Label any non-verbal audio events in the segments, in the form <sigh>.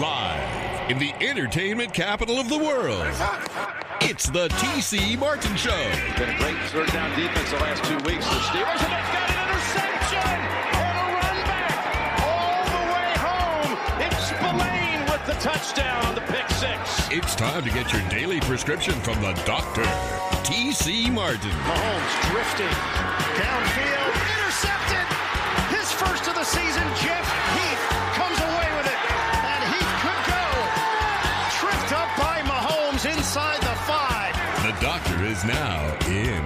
Live in the entertainment capital of the world, it's the TC Martin Show. Been a great third down defense the last two weeks. The Steelers and they've got an interception and a run back all the way home. It's Spillane with the touchdown on the pick six. It's time to get your daily prescription from the doctor, TC Martin. Mahomes drifting downfield, the season. Jeff Heath comes away with it, and Heath could go. Tripped up by Mahomes inside the five. The doctor is now in.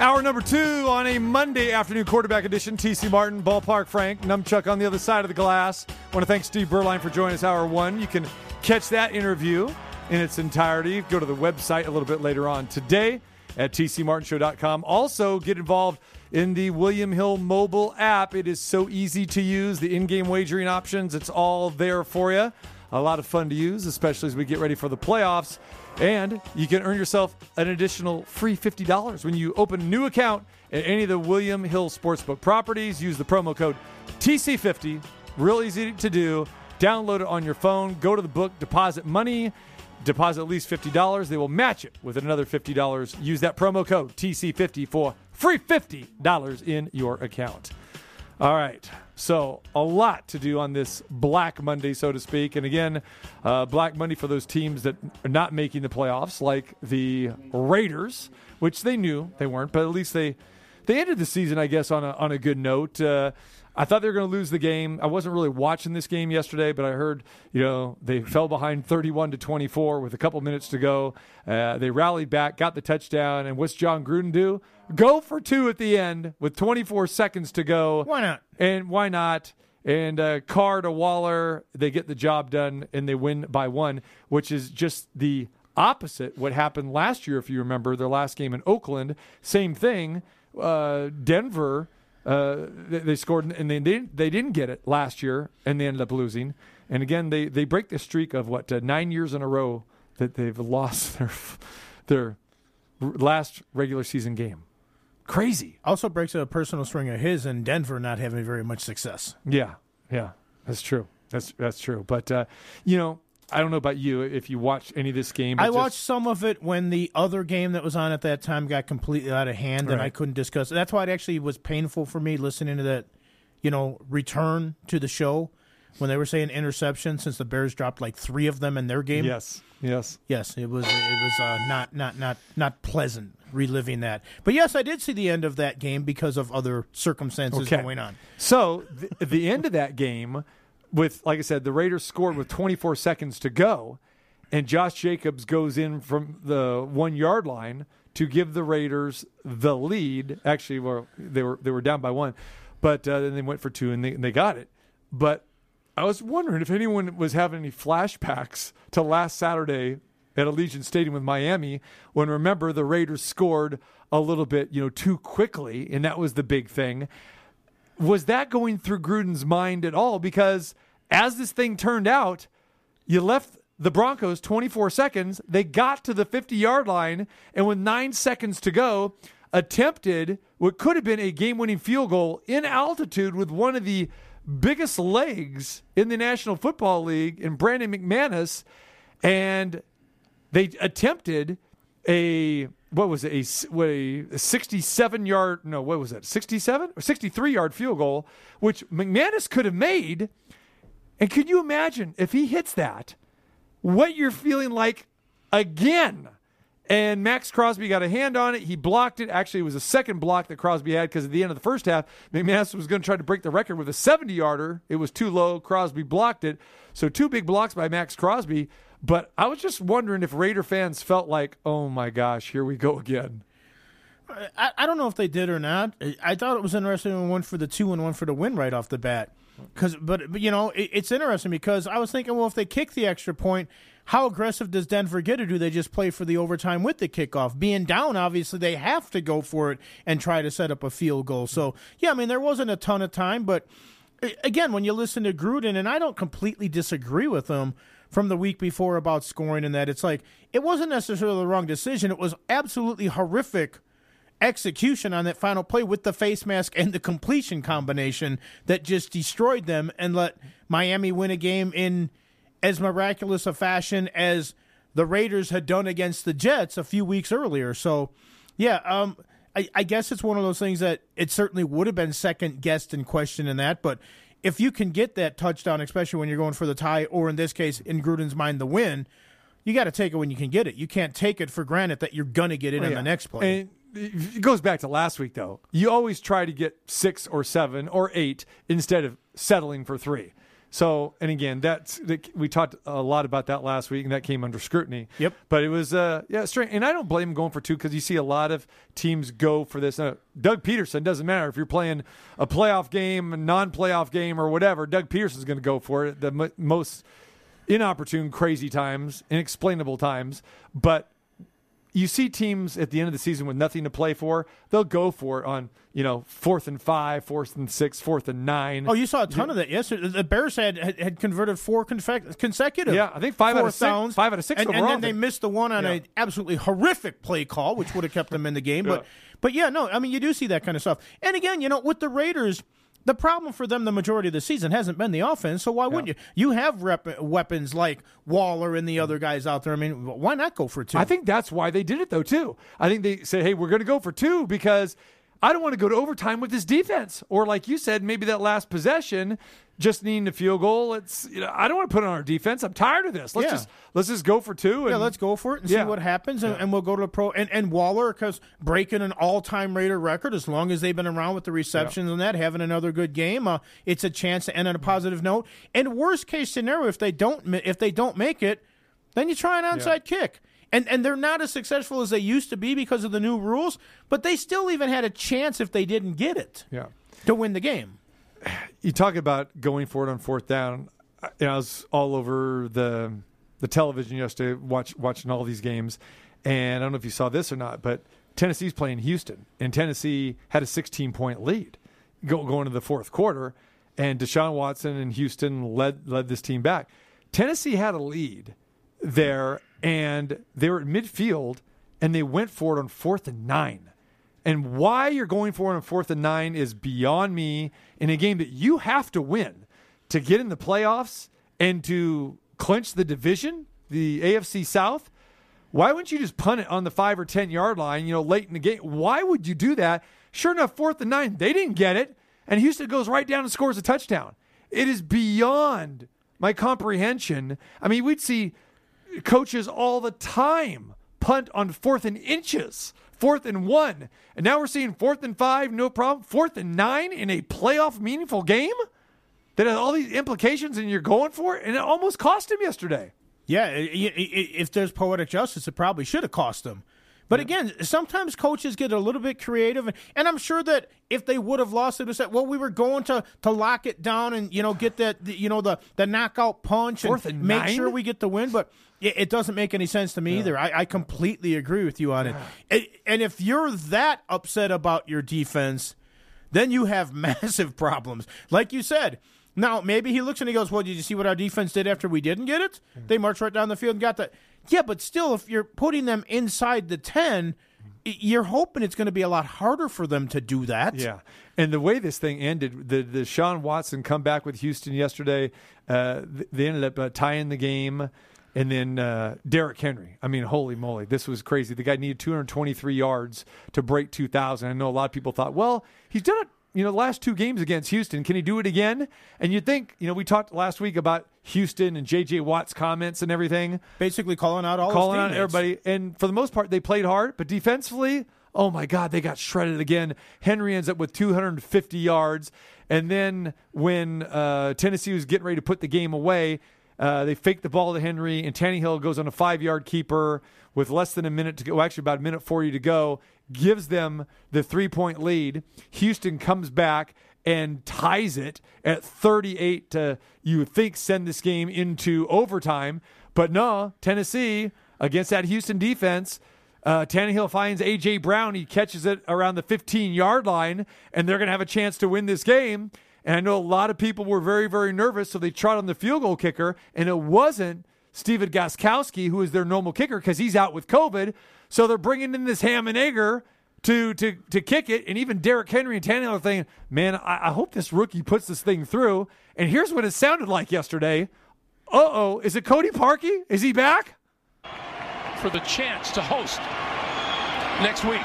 Hour number two on a Monday afternoon quarterback edition. TC Martin, Ballpark Frank, Numchuck on the other side of the glass. I want to thank Steve Berline for joining us hour one. You can catch that interview in its entirety. Go to the website a little bit later on today at tcmartinshow.com. Also, get involved in the William Hill mobile app. It is so easy to use. The in game wagering options, it's all there for you. A lot of fun to use, especially as we get ready for the playoffs. And you can earn yourself an additional free $50 when you open a new account at any of the William Hill Sportsbook properties. Use the promo code TC50. Real easy to do. Download it on your phone. Go to the book, deposit money, deposit at least $50. They will match it with another $50. Use that promo code TC50 for free $50 in your account. All right. So, a lot to do on this Black Monday, so to speak. And again, uh, Black Monday for those teams that are not making the playoffs, like the Raiders, which they knew they weren't, but at least they they ended the season, I guess, on a, on a good note. Uh, I thought they were going to lose the game. I wasn't really watching this game yesterday, but I heard, you know, they fell behind 31 to 24 with a couple minutes to go. Uh, they rallied back, got the touchdown, and what's Jon Gruden do? Go for two at the end with 24 seconds to go. Why not? And why not? And uh, Carr to Waller, they get the job done and they win by one, which is just the opposite what happened last year. If you remember their last game in Oakland, same thing. Uh, Denver, uh, they, they scored and they didn't, they didn't get it last year and they ended up losing. And again, they, they break the streak of what uh, nine years in a row that they've <laughs> lost their their last regular season game. Crazy. Also breaks a personal string of his in Denver not having very much success. Yeah, yeah, that's true. That's that's true. But uh, you know, I don't know about you if you watched any of this game. I just- watched some of it when the other game that was on at that time got completely out of hand, and I couldn't discuss it. That's why it actually was painful for me listening to that, you know, return to the show when they were saying interception since the Bears dropped like three of them in their game. Yes, yes. Yes, it was it was uh, not not not not pleasant reliving that. But yes, I did see the end of that game because of other circumstances Okay. going on. So th- at the end of that game, with like I said, the Raiders scored with 24 seconds to go, and Josh Jacobs goes in from the one yard line to give the Raiders the lead. Actually, well, they were they were down by one, but uh, then they went for two and they, and they got it. But I was wondering if anyone was having any flashbacks to last Saturday at Allegiant Stadium with Miami when remember the Raiders scored a little bit, you know, too quickly, and that was the big thing was that going through Gruden's mind at all? Because as this thing turned out, you left the Broncos 24 seconds. They got to the 50 yard line, and with nine seconds to go, attempted what could have been a game winning field goal in altitude with one of the biggest legs in the National Football League in Brandon McManus. And they attempted a what was it a, what, a 67 yard no what was that 67 or 63 yard field goal which McManus could have made and could you imagine if he hits that what you're feeling like again and Maxx Crosby got a hand on it. He blocked it. Actually, it was a second block that Crosby had because at the end of the first half, McManus was going to try to break the record with a 70 yarder. It was too low. Crosby blocked it. So, two big blocks by Maxx Crosby. But I was just wondering if Raider fans felt like, oh my gosh, here we go again. I, I don't know if they did or not. I- thought it was interesting one for the two and one for the win right off the bat. Cause, but, but you know, it, it's interesting because I was thinking, well, if they kick the extra point, how aggressive does Denver get, or do they just play for the overtime with the kickoff? Being down, obviously, they have to go for it and try to set up a field goal. So, yeah, I mean, there wasn't a ton of time, but again, when you listen to Gruden, and I don't completely disagree with him from the week before about scoring and that, it's like it wasn't necessarily the wrong decision. It was absolutely horrific execution on that final play with the face mask and the completion combination that just destroyed them and let Miami win a game in as miraculous a fashion as the Raiders had done against the Jets a few weeks earlier. So, yeah, um, I, I guess it's one of those things that it certainly would have been second guessed and questioned in that, but if you can get that touchdown, especially when you're going for the tie, or in this case, in Gruden's mind, the win, you got to take it when you can get it. You can't take it for granted that you're going to get it oh, in Yeah. the next play. And it goes back to last week, though. You always try to get six or seven or eight instead of settling for three. So, and again, that's that- we talked a lot about that last week, and that came under scrutiny. Yep. But it was, uh, yeah, strange. And I don't blame him going for two because you see a lot of teams go for this. Uh, Doug Pederson doesn't matter if you're playing a playoff game, a non-playoff game, or whatever. Doug Pederson's going to go for it. The m- most inopportune, crazy times, inexplainable times, but you see teams at the end of the season with nothing to play for, they'll go for it on, you know, fourth and five, fourth and six, fourth and nine. Oh, you saw a ton of that yesterday. The Bears had had, had converted four confe- consecutive. Yeah, I think five out of six- downs. five out of six and, and then they missed the one on Yeah. an absolutely horrific play call, which would have kept them in the game. But Yeah. but yeah, no, I mean you do see that kind of stuff. And again, you know, with the Raiders. The problem for them the majority of the season hasn't been the offense, so why wouldn't you? You have rep- weapons like Waller and the other guys out there. I mean, why not go for two? I think that's why they did it, though, too. I think they said, hey, we're going to go for two because I don't want to go to overtime with this defense. Or, like you said, maybe that last possession, just needing a field goal. It's you know, I don't want to put it on our defense. I'm tired of this. Let's Yeah. just let's just go for two. And, Yeah, let's go for it and Yeah. see what happens, and, and we'll go to the pro. And, and Waller, because breaking an all-time Raider record, as long as they've been around with the receptions and that, having another good game, uh, it's a chance to end on a positive note. And worst case scenario, if they don't if they don't make it, then you try an onside kick. And and they're not as successful as they used to be because of the new rules, but they still even had a chance if they didn't get it Yeah. to win the game. You talk about going for it on fourth down. I, you know, I was all over the the television yesterday, watch, watching all these games, and I don't know if you saw this or not, but Tennessee's playing Houston, and Tennessee had a 16 point lead go, going into the fourth quarter, and Deshaun Watson and Houston led led this team back. Tennessee had a lead there, and they were at midfield, and they went for it on fourth and nine. And why you're going for it on fourth and nine is beyond me in a game that you have to win to get in the playoffs and to clinch the division, the AFC South. Why wouldn't you just punt it on the five or 10 yard line, you know, late in the game? Why would you do that? Sure enough, fourth and nine, they didn't get it. And Houston goes right down and scores a touchdown. It is beyond my comprehension. I mean, we'd see coaches all the time punt on fourth and inches, fourth and one. And now we're seeing fourth and five, no problem. Fourth and nine in a playoff meaningful game that has all these implications and you're going for it. And it almost cost him yesterday. Yeah, if there's poetic justice, it probably should have cost them. But again, sometimes coaches get a little bit creative, and, I'm sure that if they would have lost, they would have said, "Well, we were going to to lock it down and you know get that the, you know the the knockout punch Fourth and and make nine? sure we get the win." But it, it doesn't make any sense to me either. I, I completely agree with you on it. And- And if you're that upset about your defense, then you have <laughs> massive problems. Like you said. Now, maybe he looks and he goes, Well, did you see what our defense did after we didn't get it? They marched right down the field and got that. Yeah, but still, if you're putting them inside the 10, you're hoping it's going to be a lot harder for them to do that. Yeah. And the way this thing ended, the Deshaun Watson comeback with Houston yesterday, uh, they ended up uh, tying the game. And then uh, Derrick Henry. I mean, holy moly, this was crazy. The guy needed 223 yards to break 2,000. I know a lot of people thought, well, he's done it. You know, the last two games against Houston, can he do it again? And you'd think, you know, we talked last week about Houston and J.J. Watt's comments and everything Basically, calling out all calling on everybody. And for the most part, they played hard, but defensively, oh my God, they got shredded again. Henry ends up with 250 yards. And then when uh, Tennessee was getting ready to put the game away, uh, they faked the ball to Henry, and Tannehill goes on a five yard keeper with less than a minute to go, well, actually, about a minute 40 to go, gives them the three point lead. Houston comes back and ties it at 38 to, you would think, send this game into overtime. But no, Tennessee against that Houston defense. Uh, Tannehill finds A.J. Brown. He catches it around the 15 yard line, and they're going to have a chance to win this game. And I know a lot of people were very, very nervous, so they tried on the field goal kicker, and it wasn't Stephen Gostkowski, who is their normal kicker, because he's out with COVID. So they're bringing in this ham and egger to to to kick it, and even Derrick Henry and Tannehill are thinking, "Man, I, I hope this rookie puts this thing through." And here's what it sounded like yesterday. Uh oh, is it Cody Parkey? Is he back? For the chance to host next week.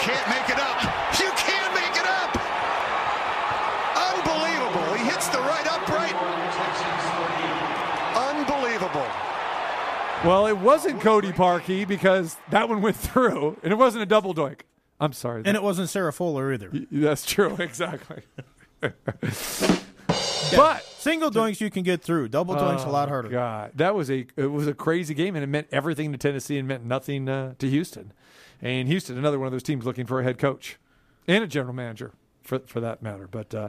Can't make it up. You can't make it up. Unbelievable. He hits the right upright. Unbelievable. Well, it wasn't Cody Parkey because that one went <laughs> through, and it wasn't a double doink. I'm sorry. And it wasn't Sarah Fuller either. That's true, <laughs> exactly. but Single doinks you can get through. Double doinks a lot harder. Oh, God, that was a it was a crazy game, and it meant everything to Tennessee and meant nothing uh, to Houston. And Houston, another one of those teams looking for a head coach and a general manager for for that matter. But uh,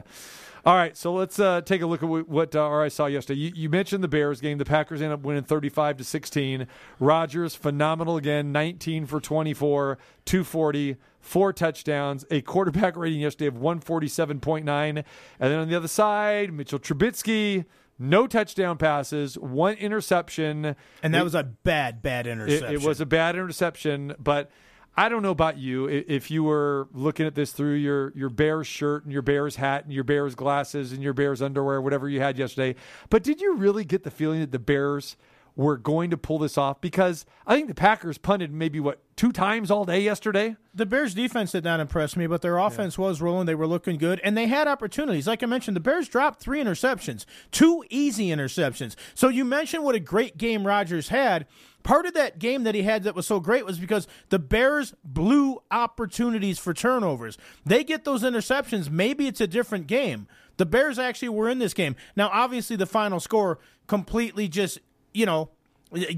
all right, so let's uh, take a look at what, what uh, I saw yesterday. You, you mentioned the Bears game. The Packers end up winning thirty-five to sixteen. Rodgers phenomenal again, nineteen for twenty-four, two forty. Four touchdowns, a quarterback <laughs> rating yesterday of 147.9. And then on the other side, Mitchell Trubisky, no touchdown passes, one interception. And that was a bad, bad It, interception. it was a bad interception, but I don't know about you. If you were looking at this through your your Bears shirt and your Bears hat and your Bears glasses and your Bears underwear, whatever you had yesterday, but did you really get the feeling that the Bears were going to pull this off? Because I think the Packers punted maybe what two times all day yesterday. the Bears defense did not impress me, but their offense was rolling. They were looking good, and they had opportunities. Like I mentioned, the Bears dropped three interceptions, two easy interceptions. So you mentioned what a great game Rodgers had. Part of that game that he had that was so great was because the Bears blew opportunities for turnovers. They get those interceptions, maybe it's a different game. The Bears actually were in this game. Now, obviously, the final score completely just, you know,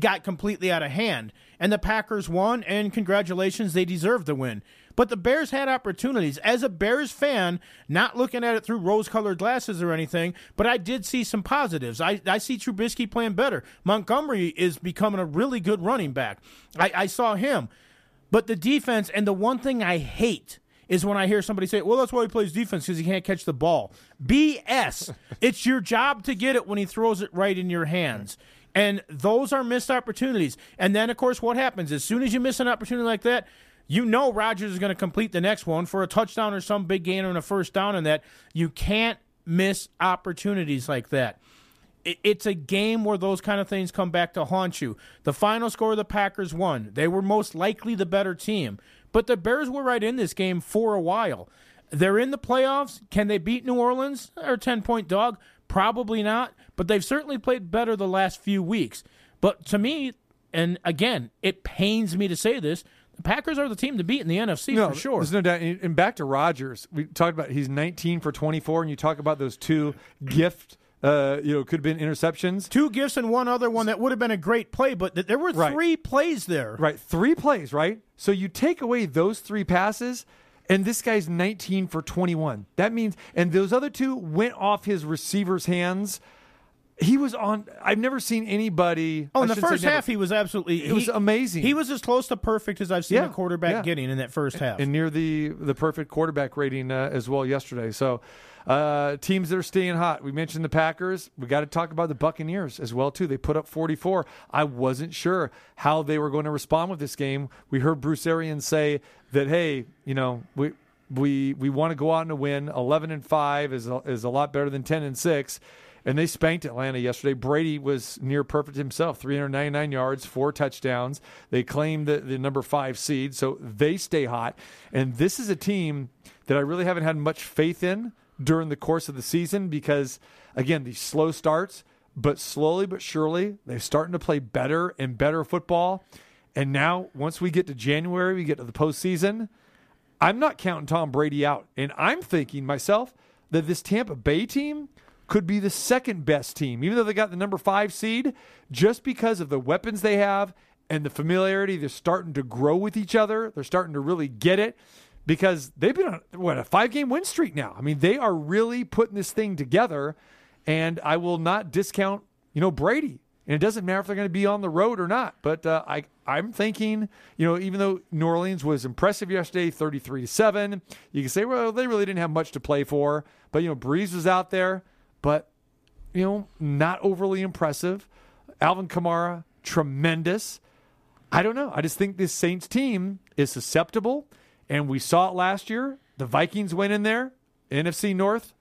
got completely out of hand. And the Packers won, and congratulations, they deserved the win. But the Bears had opportunities. As a Bears fan, not looking at it through rose colored glasses or anything, but I did see some positives. I, I see Trubisky playing better. Montgomery is becoming a really good running back. I, I saw him. But the defense, and the one thing I hate is when I hear somebody say, well, that's why he plays defense because he can't catch the ball. BS. <laughs> it's your job to get it when he throws it right in your hands. And those are missed opportunities. And then, of course, what happens? As soon as you miss an opportunity like that, you know Rodgers is going to complete the next one for a touchdown or some big gain and a first down and that. You can't miss opportunities like that. It's a game where those kind of things come back to haunt you. The final score, the Packers won. They were most likely the better team. But the Bears were right in this game for a while. They're in the playoffs. Can they beat New Orleans? They're a 10 point dog. Probably not. But they've certainly played better the last few weeks. But to me, and again, it pains me to say this, Packers are the team to beat in the NFC for sure. There's no doubt. And and back to Rodgers, we talked about he's 19 for 24, and you talk about those two gift, uh, you know, could have been interceptions. Two gifts and one other one that would have been a great play, but th- there were Right. three plays there. Right, three plays, right? So you take away those three passes, and this guy's 19 for 21. That means, and those other two went off his receiver's hands. He was on. I've never seen anybody. Oh, I in the first half, he was absolutely. It was amazing. He was as close to perfect as I've seen Yeah, a quarterback yeah. getting in that first half. and near the the perfect quarterback rating uh, as well yesterday. So, uh, teams that are staying hot. We mentioned the Packers. We got to talk about the Buccaneers as well too. They put up 44. I wasn't sure how they were going to respond with this game. We heard Bruce Arians say that hey, you know, we we we want to go out and win. 11 and 5 is a, is a lot better than 10 and 6. And they spanked Atlanta yesterday. Brady was near perfect himself 399 yards, four touchdowns. They claimed the, the number five seed, so they stay hot. And this is a team that I really haven't had much faith in during the course of the season because, again, these slow starts, but slowly but surely, they're starting to play better and better football. And now, once we get to January, we get to the postseason. I'm not counting Tom Brady out. And I'm thinking myself that this Tampa Bay team could be the second best team, even though they got the number five seed, just because of the weapons they have and the familiarity. They're starting to grow with each other. They're starting to really get it because they've been on what a five game win streak now. I mean, they are really putting this thing together. And I will not discount, you know, Brady. And it doesn't matter if they're going to be on the road or not. But uh, I, I'm thinking, you know, even though New Orleans was impressive yesterday, 33 to seven, you can say, well, they really didn't have much to play for. But you know, Brees was out there, but you know, not overly impressive. Alvin Kamara, tremendous. I don't know. I just think this Saints team is susceptible, and we saw it last year. The Vikings went in there, NFC North.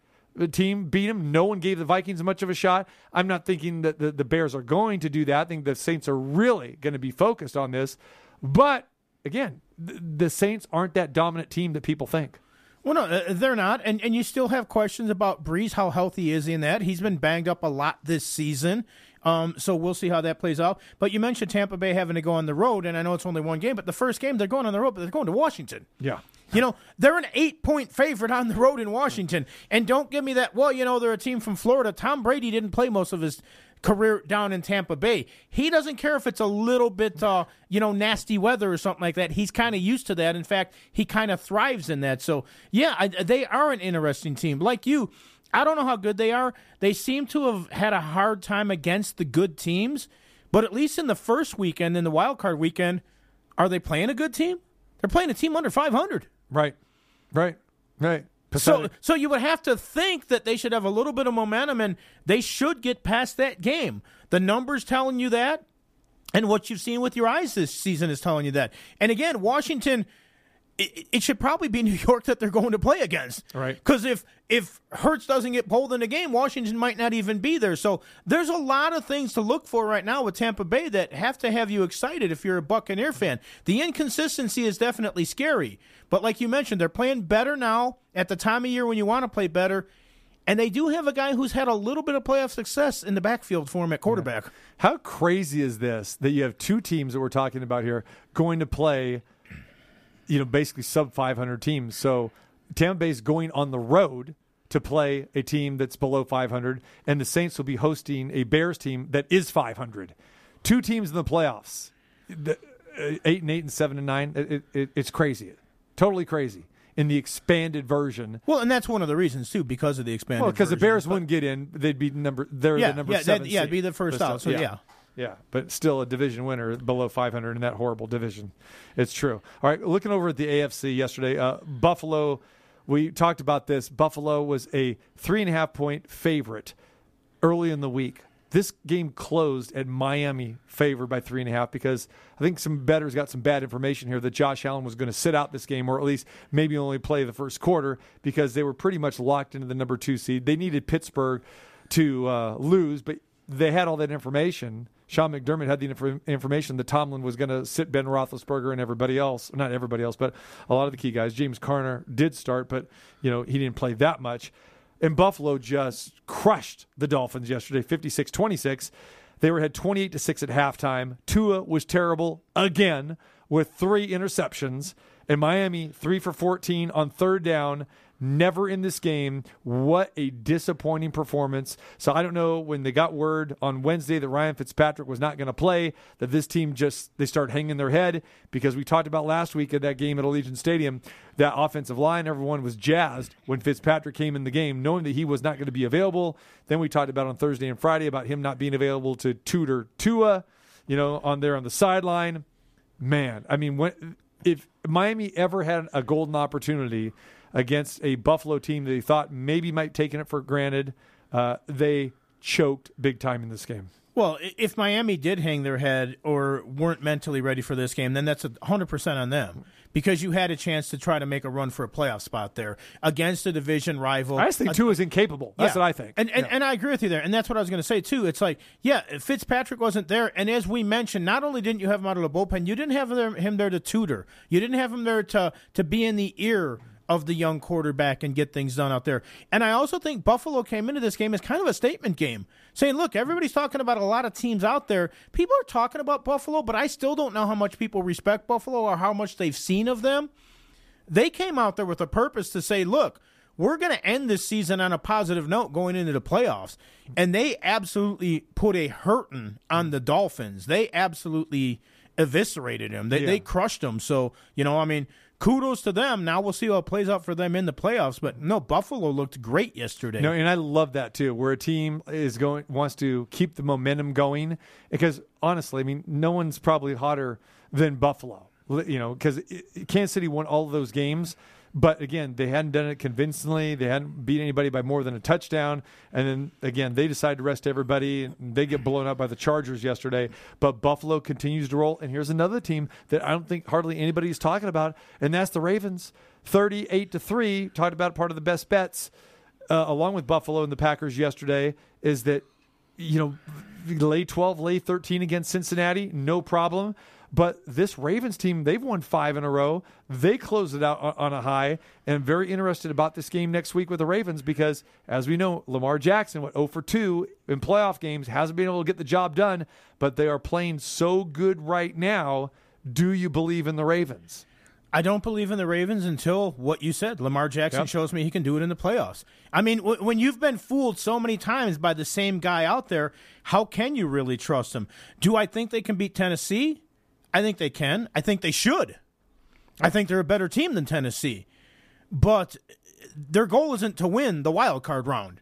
Team beat them. No one gave the Vikings much of a shot. I'm not thinking that the, the Bears are going to do that. I think the Saints are really going to be focused on this. But again, the Saints aren't that dominant team that people think. Well, no, uh, they're not, and and you still have questions about Brees. How healthy is he in that? He's been banged up a lot this season. Um, so we'll see how that plays out. But you mentioned Tampa Bay having to go on the road, and I know it's only one game, but the first game they're going on the road, but they're going to Washington. Yeah. You know, they're an eight point favorite on the road in Washington. And don't give me that, well, you know, they're a team from Florida. Tom Brady didn't play most of his career down in Tampa Bay. He doesn't care if it's a little bit, uh, you know, nasty weather or something like that. He's kind of used to that. In fact, he kind of thrives in that. So, yeah, I, they are an interesting team. Like you, I don't know how good they are. They seem to have had a hard time against the good teams, but at least in the first weekend, in the wild card weekend, are they playing a good team? They're playing a team under 500. Right. Right. Right. So, so you would have to think that they should have a little bit of momentum and they should get past that game. The numbers telling you that, and what you've seen with your eyes this season is telling you that. And again, Washington, it, it should probably be <laughs> New York that they're going to play against, Right. Because if if Hurts doesn't get pulled in the game, Washington might not even be there. So there's a lot of things to look for right now with Tampa Bay that have to have you excited if you're a Buccaneer fan. The inconsistency is definitely scary, but like you mentioned, they're playing better now at the time of year when you want to play better. And they do have a guy who's had a little bit of playoff success in the backfield for him at quarterback. How crazy is this that you have two teams that we're talking about here going to play, you know, basically sub 500 teams? So Tampa Bay's going on the road to play a team that's below 500, and the Saints will be hosting a Bears team that is 500. Two teams in the playoffs, the, uh, eight and eight and seven and nine. It, it, it's crazy, totally crazy in the expanded version. Well, and that's one of the reasons too, because of the expanded. Well, because the. Bears But- wouldn't get in, they'd be number. They're Yeah, the number yeah, seven. yeah, seed. be the first But out, so yeah. yeah, but still a division winner below 500 in that horrible division. It's true. All right, looking over at the AFC yesterday, uh, Buffalo. We talked about this. Buffalo was a three and a half point favorite early in the week. This game closed at Miami favored by three and a half because I think some bettors got some bad information here that Josh Allen was going to sit out this game or at least maybe only play the first quarter because they were pretty much locked into the number two seed. They needed Pittsburgh to uh, lose, but they had all that information. Sean McDermott had the inf- information that Tomlin was going to sit Ben Roethlisberger and everybody else, not everybody else, but a lot of the key guys. James Conner did start, but you know he didn't play that much. And Buffalo just crushed the Dolphins yesterday, 56-26. They were had 28 to 6 at halftime. Tua was terrible again with three interceptions. And Miami 3 for 14 on third down. Never in this game. What a disappointing performance. So I don't know when they got word on Wednesday that Ryan Fitzpatrick was not going to play, that this team just they start hanging their head because we talked about last week at that game at Allegiant Stadium, that offensive line, everyone was jazzed when Fitzpatrick came in the game, knowing that he was not going to be available. Then we talked about on Thursday and Friday about him not being available to tutor Tua, you know, on there on the sideline. Man, I mean, when if Miami ever had a golden opportunity against a Buffalo team that they thought maybe might taken it for granted, uh, they choked big time in this game. Well, if Miami did hang their head or weren't mentally ready for this game, then that's a 100% on them because you had a chance to try to make a run for a playoff spot there against a division rival. I just think Tua is incapable. That's Yeah. what I think. And and, Yeah. and I agree with you there. And that's what I was going to say too. It's like, yeah, Fitzpatrick wasn't there, and as we mentioned, not only didn't you have him out of the bullpen, you didn't have him there to tutor. You didn't have him there to to be in the ear of the young quarterback and get things done out there. And I also think Buffalo came into this game as kind of a statement game, saying, "Look, everybody's talking about a lot of teams out there. People are talking about Buffalo, but I still don't know how much people respect Buffalo or how much they've seen of them." they came out there with a purpose to say, look, we're going to end this season on a positive note going into the playoffs. And they absolutely put a hurting on the Dolphins. They absolutely eviscerated them. They, Yeah. they crushed them. So, you know, I mean, kudos to them. Now we'll see how it plays out for them in the playoffs. But no, Buffalo looked great yesterday. No, and I love that too, where a team is going wants to keep the momentum going. Because honestly, I mean, no one's probably hotter than Buffalo. you know, because Kansas City won all of those games. But again, they hadn't done it convincingly. They hadn't beat anybody by more than a touchdown. And then again, they decide to rest everybody. And they get blown up by the Chargers yesterday. But Buffalo continues to roll. And here's another team that I don't think hardly anybody's talking about, and that's the Ravens. 38 to 3, talked about part of the best bets, uh, along with Buffalo and the Packers yesterday, is that, you know, lay 12, lay 13 against Cincinnati, no problem. But this Ravens team, they've won five in a row. They closed it out on- on a high. And I'm very interested about this game next week with the Ravens because, as we know, Lamar Jackson went 0 for 2 in playoff games, hasn't been able to get the job done, but they are playing so good right now. Do you believe in the Ravens? I don't believe in the Ravens until what you said. Lamar Jackson Yep. shows me he can do it in the playoffs. I mean, w- when you've been fooled so many times by the same guy out there, how can you really trust him? Do I think they can beat Tennessee? I think they can. I think they should. I think they're a better team than Tennessee. But their goal isn't to win the wild card round.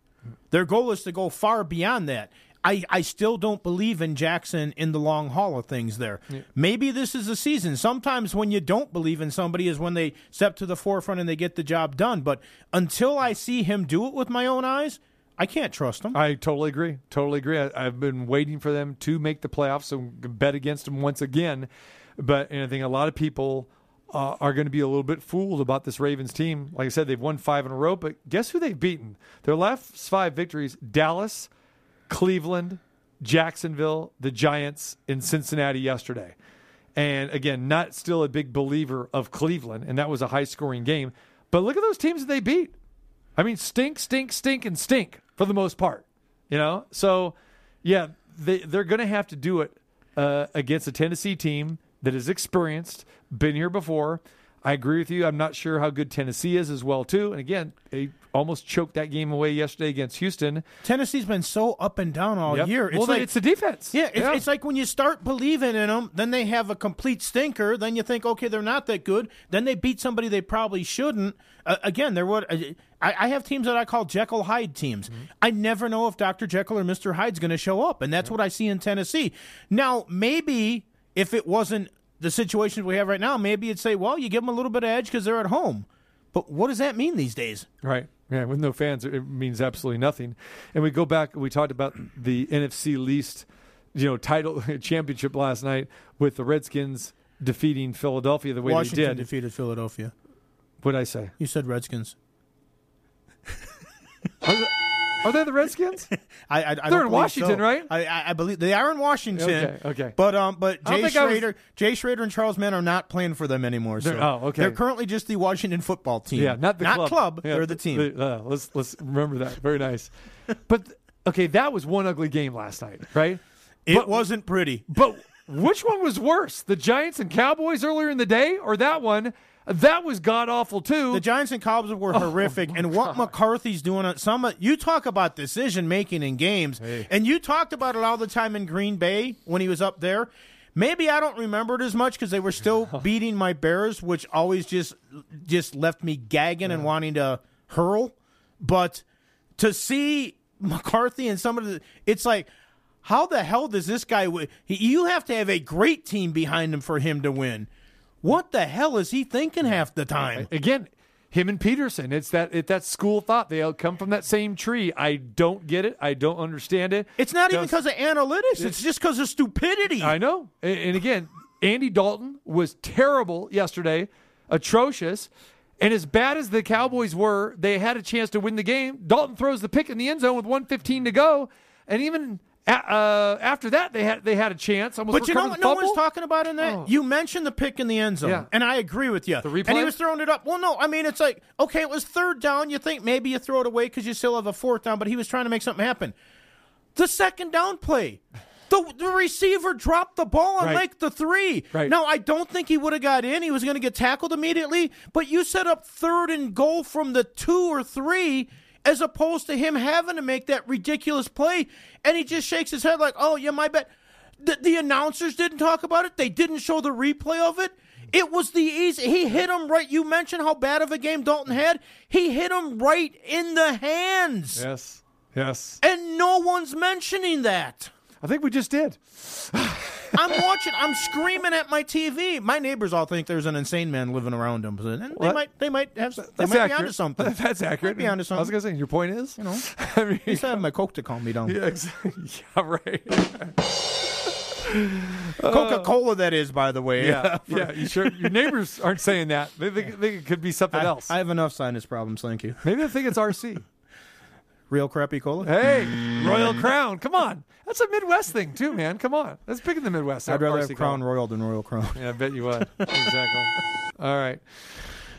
Their goal is to go far beyond that. I, I still don't believe in Jackson in the long haul of things there. Maybe this is a season. Sometimes when you don't believe in somebody is when they step to the forefront and they get the job done. But until I see him do it with my own eyes, I can't trust them. I totally agree. Totally agree. I, I've been waiting for them to make the playoffs, and bet against them once again. But and I think a lot of people uh, are going to be a little bit fooled about this Ravens team. Like I said, they've won five in a row, but guess who they've beaten? Their last five victories: Dallas, Cleveland, Jacksonville, the Giants, and Cincinnati yesterday. And again, not still a big believer of Cleveland, and that was a high scoring game. But look at those teams that they beat. I mean, stink, stink, stink, and stink for the most part. You know, so yeah, they they're going to have to do it uh, against a Tennessee team that is experienced, been here before. I agree with you. I'm not sure how good Tennessee is as well too. And again, they almost choked that game away yesterday against Houston. Tennessee's been so up and down all Yep. year. It's well, like it's the defense. Yeah, it's, it's like when you start believing in them, then they have a complete stinker. Then you think, okay, they're not that good. Then they beat somebody they probably shouldn't. Uh, again, they're what I, I have teams that I call Jekyll Hyde teams. I never know if Dr. Jekyll or Mr. Hyde's going to show up, and that's what I see in Tennessee. Now, maybe if it wasn't the situation we have right now, maybe you'd say, well, you give them a little bit of edge because they're at home. But what does that mean these days? Right. Yeah, with no fans, it means absolutely nothing. And we go back. We talked about the NFC least, you know, title <laughs> championship last night with the Redskins defeating Philadelphia the way Washington they did. defeated Philadelphia. What did I say? You said Redskins. Are they the Redskins? <laughs> I, I, I They're in Washington, so. right? I, I, I believe they are in Washington. Okay, okay. But um, but Jay I was- Schroeder, Jay Schroeder and Charles Mann are not playing for them anymore. So They're- oh, okay. They're currently just the Washington football team. yeah, not the club. Yeah, they're the team. uh, let's let's remember that. Very nice. but okay, that was one ugly game last night, right? it but- wasn't pretty. But which one was worse, the Giants and Cowboys earlier in the day, or that one? That was god awful too. The Giants and Cubs were Oh, horrific, and what McCarthy's doing on some. You talk about decision making in games, and you talked about it all the time in Green Bay when he was up there. Maybe I don't remember it as much because they were still <laughs> beating my Bears, which always just just left me gagging and wanting to hurl. But to see McCarthy and some of the, it's like, how the hell does this guy? You have to have a great team behind him for him to win. What the hell is he thinking half the time? again, him and Pederson. It's that it, that school thought they all come from that same tree. I don't get it. I don't understand it. It's not even because of analytics. It's just because of stupidity. I know. And, and again, Andy Dalton was terrible yesterday, atrocious. And as bad as the Cowboys were, they had a chance to win the game. Dalton throws the pick in the end zone with 115 to go, and even uh, after that, they had they had a chance. Almost but you know what no one's talking about in that? Oh. You mentioned the pick in the end zone, Yeah. and I agree with you. The replay? And he was throwing it up. Well, no, I mean, it's like, okay, it was third down. You think maybe you throw it away because you still have a fourth down, but he was trying to make something happen. The second down play. The, the receiver dropped the ball on Right. like the three. Right. Now, I don't think he would have got in. He was going to get tackled immediately, but you set up third and goal from the two or three as opposed to him having to make that ridiculous play. And he just shakes his head like, oh, yeah, my bad. The, the announcers didn't talk about it. They didn't show the replay of it. It was the easy. He hit him right. You mentioned how bad of a game Dalton had. He hit him right in the hands. Yes, yes. And no one's mentioning that. I think we just did. <sighs> I'm watching. I'm screaming at my TV. My neighbors all think there's an insane man living around them. And they might. They might have. They That's might accurate. be onto something. <laughs> That's accurate. Might be onto something. I was gonna say your point is, You know. <laughs> I mean, to have my Coke to calm me down. yeah, exactly. <laughs> yeah, right. Coca Cola, that is, by the way. Yeah, yeah. You sure your neighbors aren't saying that? They think, think it could be something I, else. I have enough sinus problems. Thank you. Maybe they think it's RC. Real crappy cola. Hey, Royal Crown. Come on. That's a Midwest thing, too, man. Come on. That's big in the Midwest. I'd rather RC have Crown Cola. Royal than Royal Crown. Yeah, I bet you would. <laughs> exactly. All right.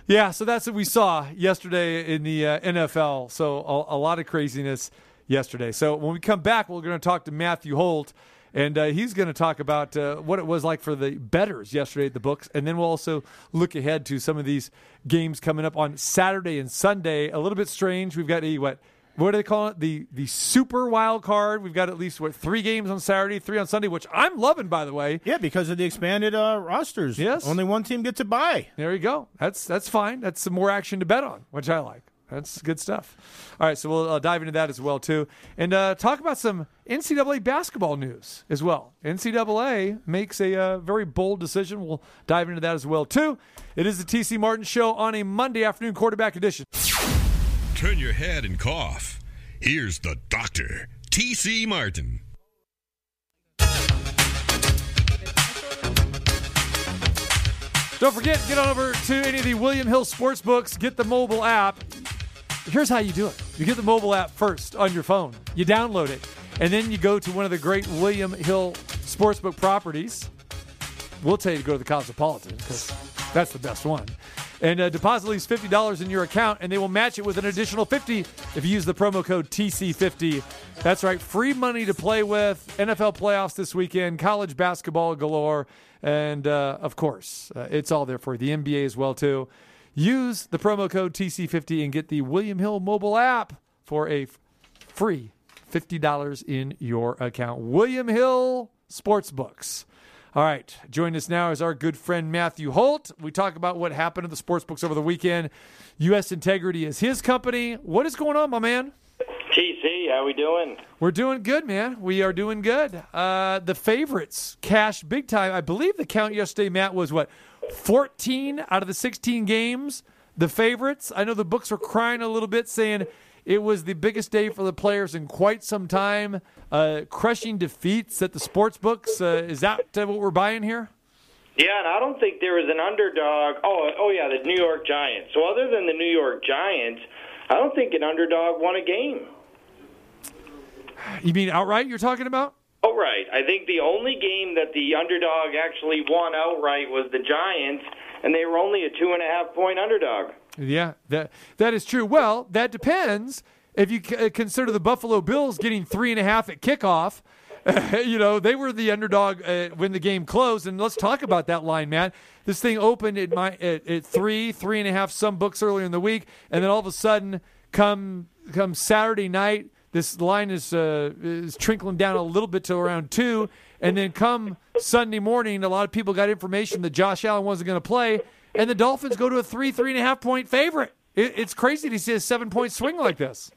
Yeah, so that's what we saw yesterday in the uh, NFL. So a, a lot of craziness yesterday. So when we come back, we're going to talk to Matthew Holt, and uh, he's going to talk about uh, what it was like for the bettors yesterday at the books, and then we'll also look ahead to some of these games coming up on Saturday and Sunday. A little bit strange. We've got a what? What do they call it? The the super wild card. We've got at least what three games on Saturday, three on Sunday, which I'm loving, by the way. Yeah, because of the expanded uh, rosters. Yes. Only one team gets a buy. There you go. That's that's fine. That's some more action to bet on, which I like. That's good stuff. All right, so we'll uh, dive into that as well too, and uh, talk about some NCAA basketball news as well. NCAA makes a uh, very bold decision. We'll dive into that as well too. It is the TC Martin Show on a Monday afternoon quarterback edition. Turn your head and cough. Here's the doctor, T.C. Martin. Don't forget, get on over to any of the William Hill sports books. Get the mobile app. Here's how you do it you get the mobile app first on your phone, you download it, and then you go to one of the great William Hill sportsbook properties. We'll tell you to go to the Cosmopolitan because that's the best one. And uh, deposit at least $50 in your account, and they will match it with an additional 50 if you use the promo code TC50. That's right, free money to play with. NFL playoffs this weekend, college basketball galore, and uh, of course, uh, it's all there for you. The NBA as well too. Use the promo code TC50 and get the William Hill mobile app for a f- free $50 in your account. William Hill Sportsbooks. All right, join us now is our good friend Matthew Holt. We talk about what happened at the sports books over the weekend. U.S. Integrity is his company. What is going on, my man? TC, how we doing? We're doing good, man. We are doing good. Uh, the favorites cash big time. I believe the count yesterday, Matt, was what, 14 out of the 16 games? The favorites. I know the books were crying a little bit, saying it was the biggest day for the players in quite some time. Uh, crushing defeats at the sports books. Uh, is that uh, what we're buying here? Yeah, and I don't think there was an underdog. Oh, oh yeah, the New York Giants. So other than the New York Giants, I don't think an underdog won a game. You mean outright? You're talking about? Oh, right. I think the only game that the underdog actually won outright was the Giants, and they were only a two and a half point underdog. Yeah, that that is true. Well, that depends. If you uh, consider the Buffalo Bills getting three and a half at kickoff, <laughs> you know they were the underdog uh, when the game closed. And let's talk about that line, Matt. This thing opened at my at, at three, three and a half. Some books earlier in the week, and then all of a sudden, come come Saturday night, this line is uh, is trickling down a little bit to around two, and then come Sunday morning, a lot of people got information that Josh Allen wasn't going to play, and the Dolphins go to a three, three and a half point favorite. It, it's crazy to see a seven point swing like this.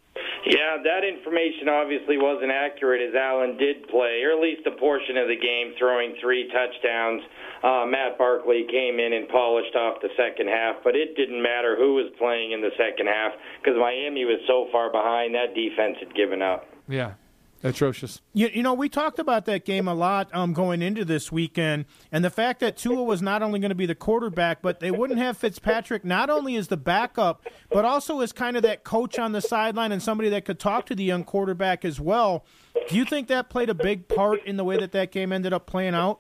Yeah, that information obviously wasn't accurate as Allen did play, or at least a portion of the game, throwing three touchdowns. Uh, Matt Barkley came in and polished off the second half, but it didn't matter who was playing in the second half because Miami was so far behind, that defense had given up. Yeah, atrocious. You, you know, we talked about that game a lot um, going into this weekend, and the fact that Tua was not only going to be the quarterback, but they wouldn't have Fitzpatrick not only as the backup, but also as kind of that coach on the sideline and somebody that could talk to the young quarterback as well. Do you think that played a big part in the way that that game ended up playing out?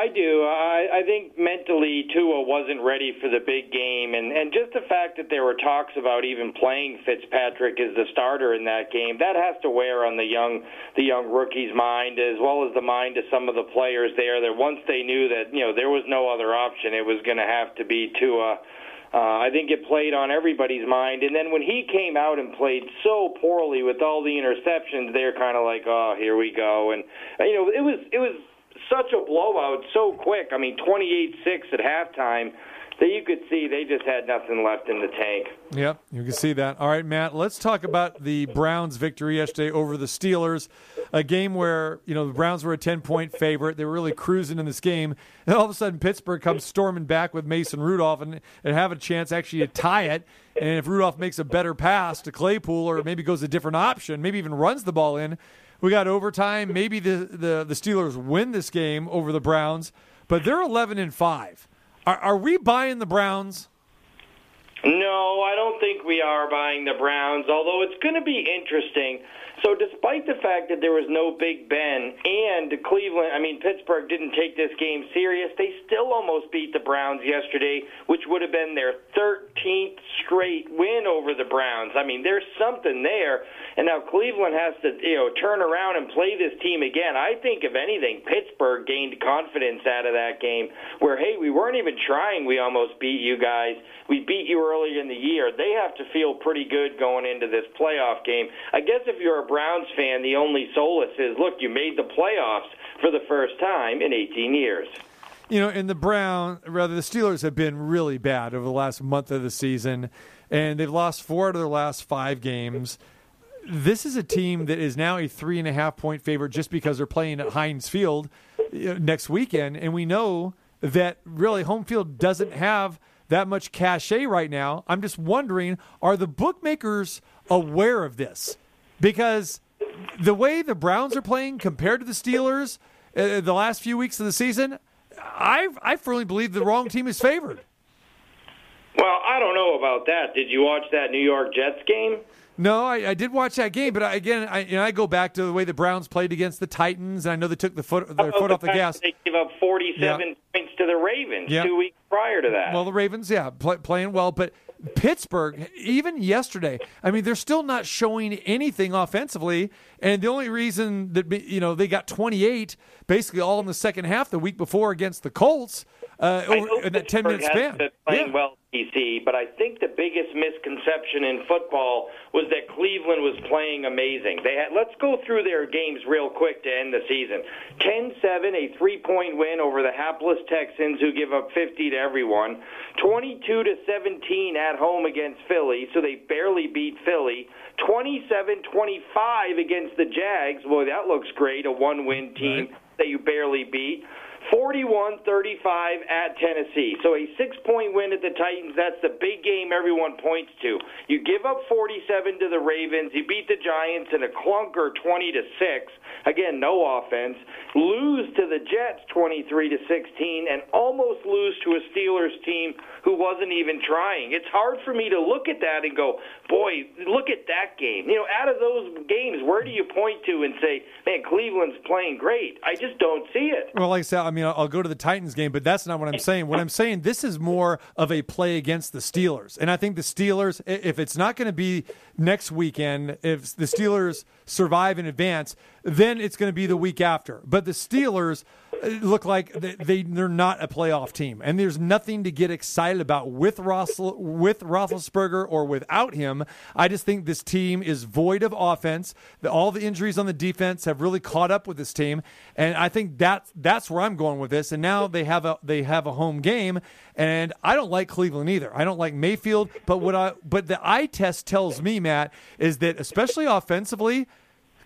I do. I, I think mentally Tua wasn't ready for the big game, and and just the fact that there were talks about even playing Fitzpatrick as the starter in that game, that has to wear on the young the young rookie's mind as well as the mind of some of the players there. That once they knew that you know there was no other option, it was going to have to be Tua. Uh, I think it played on everybody's mind. And then when he came out and played so poorly with all the interceptions, they're kind of like, oh, here we go. And you know, it was it was such a blowout so quick. I mean, 28-6 at halftime that you could see they just had nothing left in the tank. Yep, you can see that. All right, Matt, let's talk about the Browns' victory yesterday over the Steelers. a game where you know the Browns were a ten point favorite. They were really cruising in this game, and all of a sudden Pittsburgh comes storming back with Mason Rudolph and, and have a chance actually to tie it. And if Rudolph makes a better pass to Claypool, or maybe goes a different option, maybe even runs the ball in, we got overtime. Maybe the the, the Steelers win this game over the Browns, but they're eleven and five. Are, are we buying the Browns? No, I don't think we are buying the Browns, although it's going to be interesting. So, despite the fact that there was no Big Ben and Cleveland, I mean, Pittsburgh didn't take this game serious, they still almost beat the Browns yesterday, which would have been their 13th straight win over the Browns. I mean, there's something there. And now Cleveland has to, you know, turn around and play this team again. I think, if anything, Pittsburgh gained confidence out of that game where, hey, we weren't even trying. We almost beat you guys. We beat you earlier in the year. They have to feel pretty good going into this playoff game. I guess if you're a Browns fan, the only solace is, look, you made the playoffs for the first time in 18 years. You know, and the Brown, rather the Steelers have been really bad over the last month of the season, and they've lost four out of their last five games this is a team that is now a three and a half point favorite just because they're playing at Heinz Field next weekend, and we know that really home field doesn't have that much cachet right now. I'm just wondering, are the bookmakers aware of this? Because the way the Browns are playing compared to the Steelers uh, the last few weeks of the season, I I firmly believe the wrong team is favored. Well, I don't know about that. Did you watch that New York Jets game? No, I, I, did watch that game, but I, again, I, you know, I go back to the way the Browns played against the Titans, and I know they took the foot their oh, foot the off the gas. They gave up 47 yeah. points to the Ravens yeah. two weeks prior to that. Well, the Ravens, yeah, play, playing well, but Pittsburgh, even yesterday, I mean, they're still not showing anything offensively, and the only reason that you know they got 28, basically all in the second half the week before against the Colts uh, over, in that 10 minute span. Playing yeah. well, PC, but I think the biggest misconception in football was that Cleveland was playing amazing. They had, let's go through their games real quick to end the season. 10-7, a three-point win over the hapless Texans who give up 50 to everyone. 22 to 17 at home against Philly, so they barely beat Philly. 27-25 against the Jags. Boy, that looks great. A one-win team right. that you barely beat. 41 35 at Tennessee. So a six point win at the Titans. That's the big game everyone points to. You give up 47 to the Ravens. You beat the Giants in a clunker 20 to 6. Again, no offense. Lose to the Jets 23 to 16 and almost lose to a Steelers team who wasn't even trying. It's hard for me to look at that and go, boy, look at that game. You know, out of those games, where do you point to and say, man, Cleveland's playing great? I just don't see it. Well, like I said, I mean, I'll go to the Titans game, but that's not what I'm saying. What I'm saying, this is more of a play against the Steelers. And I think the Steelers, if it's not going to be next weekend, if the Steelers survive in advance, then it's going to be the week after. But the Steelers look like they, they are not a playoff team, and there's nothing to get excited about with Russell with Roethlisberger or without him. I just think this team is void of offense. The, all the injuries on the defense have really caught up with this team, and I think that that's where I'm going with this. And now they have a they have a home game, and I don't like Cleveland either. I don't like Mayfield, but what I but the eye test tells me, Matt, is that especially offensively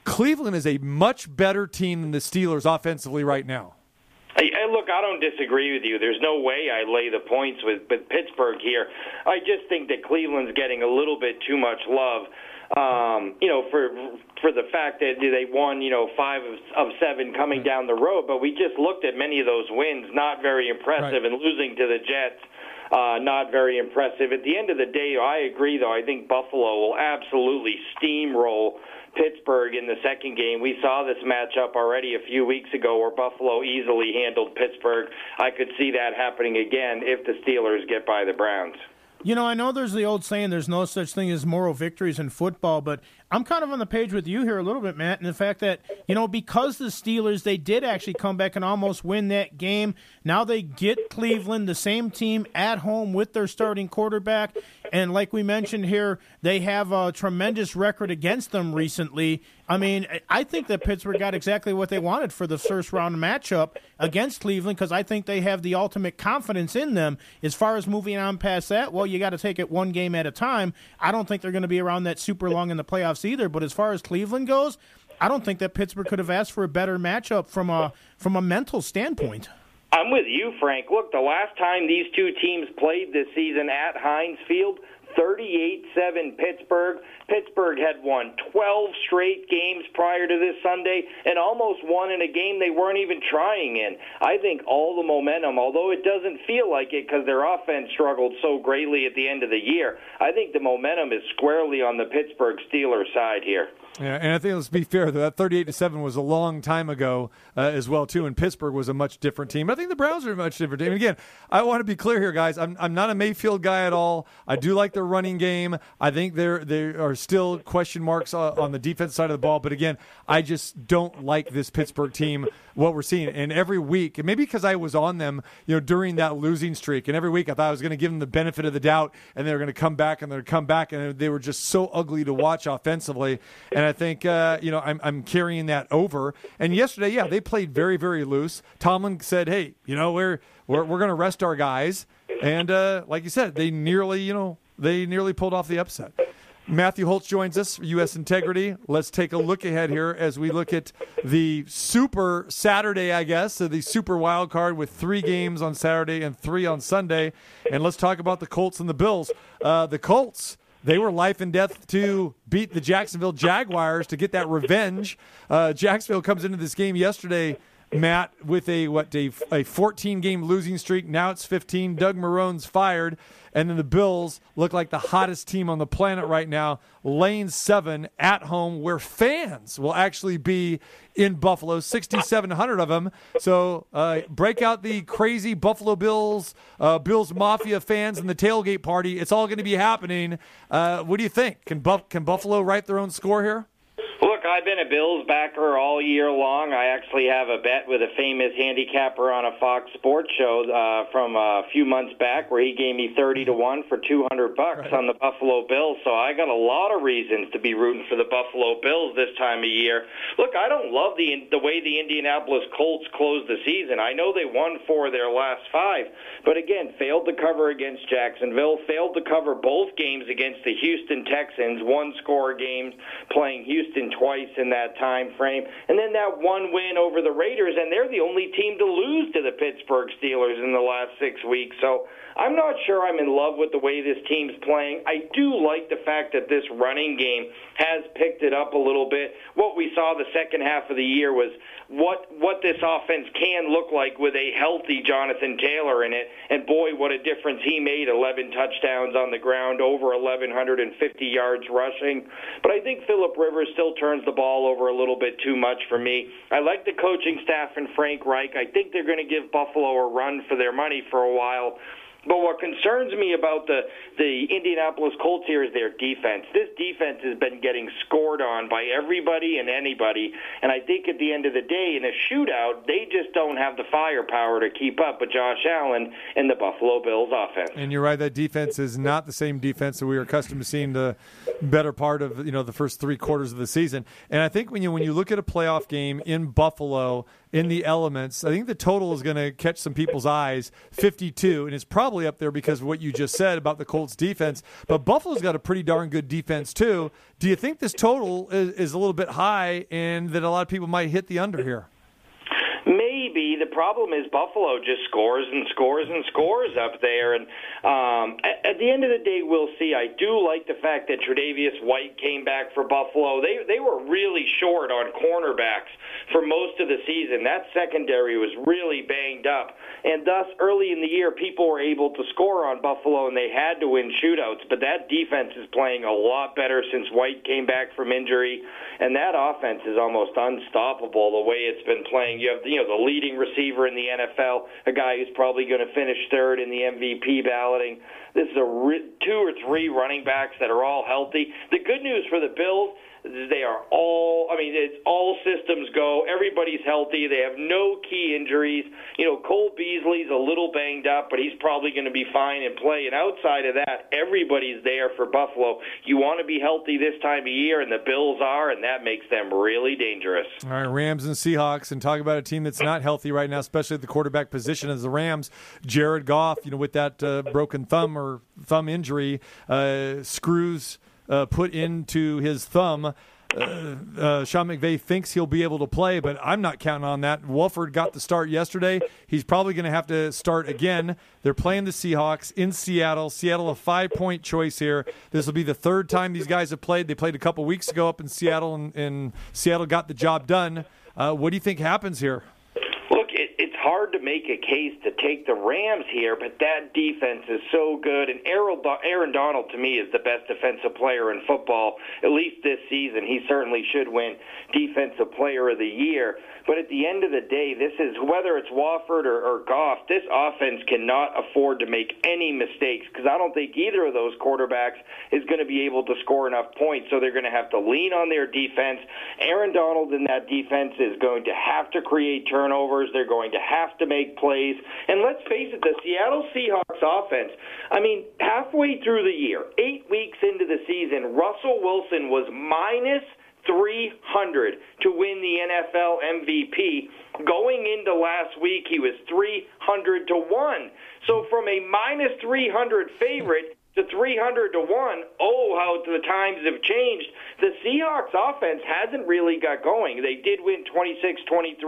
Cleveland is a much better team than the Steelers offensively right now. Hey, look, I don't disagree with you. There's no way I lay the points with, with Pittsburgh here. I just think that Cleveland's getting a little bit too much love. Um, you know, for for the fact that they won, you know, five of, of seven coming down the road, but we just looked at many of those wins, not very impressive, right. and losing to the Jets, uh, not very impressive. At the end of the day, I agree, though. I think Buffalo will absolutely steamroll Pittsburgh in the second game. We saw this matchup already a few weeks ago where Buffalo easily handled Pittsburgh. I could see that happening again if the Steelers get by the Browns. You know, I know there's the old saying there's no such thing as moral victories in football, but I'm kind of on the page with you here a little bit, Matt, and the fact that, you know, because the Steelers, they did actually come back and almost win that game. Now they get Cleveland, the same team at home with their starting quarterback. And like we mentioned here, they have a tremendous record against them recently. I mean, I think that Pittsburgh got exactly what they wanted for the first round matchup against Cleveland because I think they have the ultimate confidence in them. As far as moving on past that, well, you got to take it one game at a time. I don't think they're going to be around that super long in the playoffs either. But as far as Cleveland goes, I don't think that Pittsburgh could have asked for a better matchup from a from a mental standpoint. I'm with you, Frank. Look, the last time these two teams played this season at Heinz Field, 38-7 Pittsburgh. Pittsburgh had won 12 straight games prior to this Sunday and almost won in a game they weren't even trying in. I think all the momentum, although it doesn't feel like it because their offense struggled so greatly at the end of the year, I think the momentum is squarely on the Pittsburgh Steelers side here. Yeah, and I think let's be fair though that thirty-eight to seven was a long time ago uh, as well too, and Pittsburgh was a much different team. I think the Browns are a much different team. And again, I want to be clear here, guys. I'm I'm not a Mayfield guy at all. I do like their running game. I think there there are still question marks uh, on the defense side of the ball, but again, I just don't like this Pittsburgh team. What we're seeing, and every week, and maybe because I was on them, you know, during that losing streak, and every week I thought I was going to give them the benefit of the doubt, and they were going to come back, and they're come back, and they were just so ugly to watch offensively. And I think uh, you know I'm I'm carrying that over. And yesterday, yeah, they played very very loose. Tomlin said, "Hey, you know we're we're we're going to rest our guys," and uh, like you said, they nearly you know they nearly pulled off the upset. Matthew Holt joins us, U.S. Integrity. Let's take a look ahead here as we look at the Super Saturday, I guess, so the Super Wild Card with three games on Saturday and three on Sunday. And let's talk about the Colts and the Bills. Uh, the Colts, they were life and death to beat the Jacksonville Jaguars to get that revenge. Uh, Jacksonville comes into this game yesterday. Matt, with a what a, a 14 game losing streak. Now it's 15. Doug Marrone's fired. And then the Bills look like the hottest team on the planet right now, lane seven at home, where fans will actually be in Buffalo, 6,700 of them. So uh, break out the crazy Buffalo Bills, uh, Bills Mafia fans, and the tailgate party. It's all going to be happening. Uh, what do you think? Can, Buff- can Buffalo write their own score here? I've been a Bills backer all year long. I actually have a bet with a famous handicapper on a Fox Sports show uh, from a few months back where he gave me 30 to 1 for 200 bucks on the Buffalo Bills. So I got a lot of reasons to be rooting for the Buffalo Bills this time of year. Look, I don't love the the way the Indianapolis Colts closed the season. I know they won four of their last 5, but again, failed to cover against Jacksonville, failed to cover both games against the Houston Texans, one score games playing Houston twice in that time frame, and then that one win over the Raiders, and they're the only team to lose to the Pittsburgh Steelers in the last six weeks. So I'm not sure I'm in love with the way this team's playing. I do like the fact that this running game has picked it up a little bit. What we saw the second half of the year was what what this offense can look like with a healthy Jonathan Taylor in it. And boy, what a difference he made! 11 touchdowns on the ground, over 1150 yards rushing. But I think Philip Rivers still turns the ball over a little bit too much for me. I like the coaching staff and Frank Reich. I think they're going to give Buffalo a run for their money for a while. But what concerns me about the the Indianapolis Colts here is their defense. This defense has been getting scored on by everybody and anybody, and I think at the end of the day, in a shootout, they just don't have the firepower to keep up with Josh Allen and the Buffalo Bills offense. And you're right, that defense is not the same defense that we were accustomed to seeing the better part of you know the first three quarters of the season. And I think when you when you look at a playoff game in Buffalo in the elements, I think the total is going to catch some people's eyes, 52, and it's probably up there because of what you just said about the Colts defense. But Buffalo's got a pretty darn good defense too. Do you think this total is, is a little bit high, and that a lot of people might hit the under here? The problem is Buffalo just scores and scores and scores up there, and um, at, at the end of the day, we'll see. I do like the fact that Tre'Davious White came back for Buffalo. They they were really short on cornerbacks for most of the season. That secondary was really banged up, and thus early in the year, people were able to score on Buffalo, and they had to win shootouts. But that defense is playing a lot better since White came back from injury, and that offense is almost unstoppable the way it's been playing. You have you know the leading receiver in the NFL, a guy who's probably going to finish third in the MVP balloting. This is a re- two or three running backs that are all healthy. The good news for the Bills they are all, I mean, it's all systems go. Everybody's healthy. They have no key injuries. You know, Cole Beasley's a little banged up, but he's probably going to be fine and play. And outside of that, everybody's there for Buffalo. You want to be healthy this time of year, and the Bills are, and that makes them really dangerous. All right, Rams and Seahawks, and talk about a team that's not healthy right now, especially at the quarterback position as the Rams. Jared Goff, you know, with that uh, broken thumb or thumb injury, uh, screws uh, put into his thumb. uh, Sean McVay thinks he'll be able to play, but I'm not counting on that. Wolford got the start yesterday. He's probably going to have to start again. They're playing the Seahawks in Seattle. Seattle, a five point choice here. This will be the third time these guys have played. They played a couple weeks ago up in Seattle, and, and Seattle got the job done. Uh, what do you think happens here? Hard to make a case to take the Rams here, but that defense is so good. And Aaron Donald, to me, is the best defensive player in football, at least this season. He certainly should win Defensive Player of the Year. But at the end of the day, this is whether it's Wolford or, or Goff, this offense cannot afford to make any mistakes because I don't think either of those quarterbacks is going to be able to score enough points. So they're going to have to lean on their defense. Aaron Donald in that defense is going to have to create turnovers. They're going to have to make plays. And let's face it, the Seattle Seahawks offense, I mean, halfway through the year, eight weeks into the season, Russell Wilson was minus 300 to win the NFL MVP. Going into last week, he was 300 to 1. So from a minus 300 favorite to 300 to 1. Oh, how the times have changed. The Seahawks offense hasn't really got going. They did win 26-23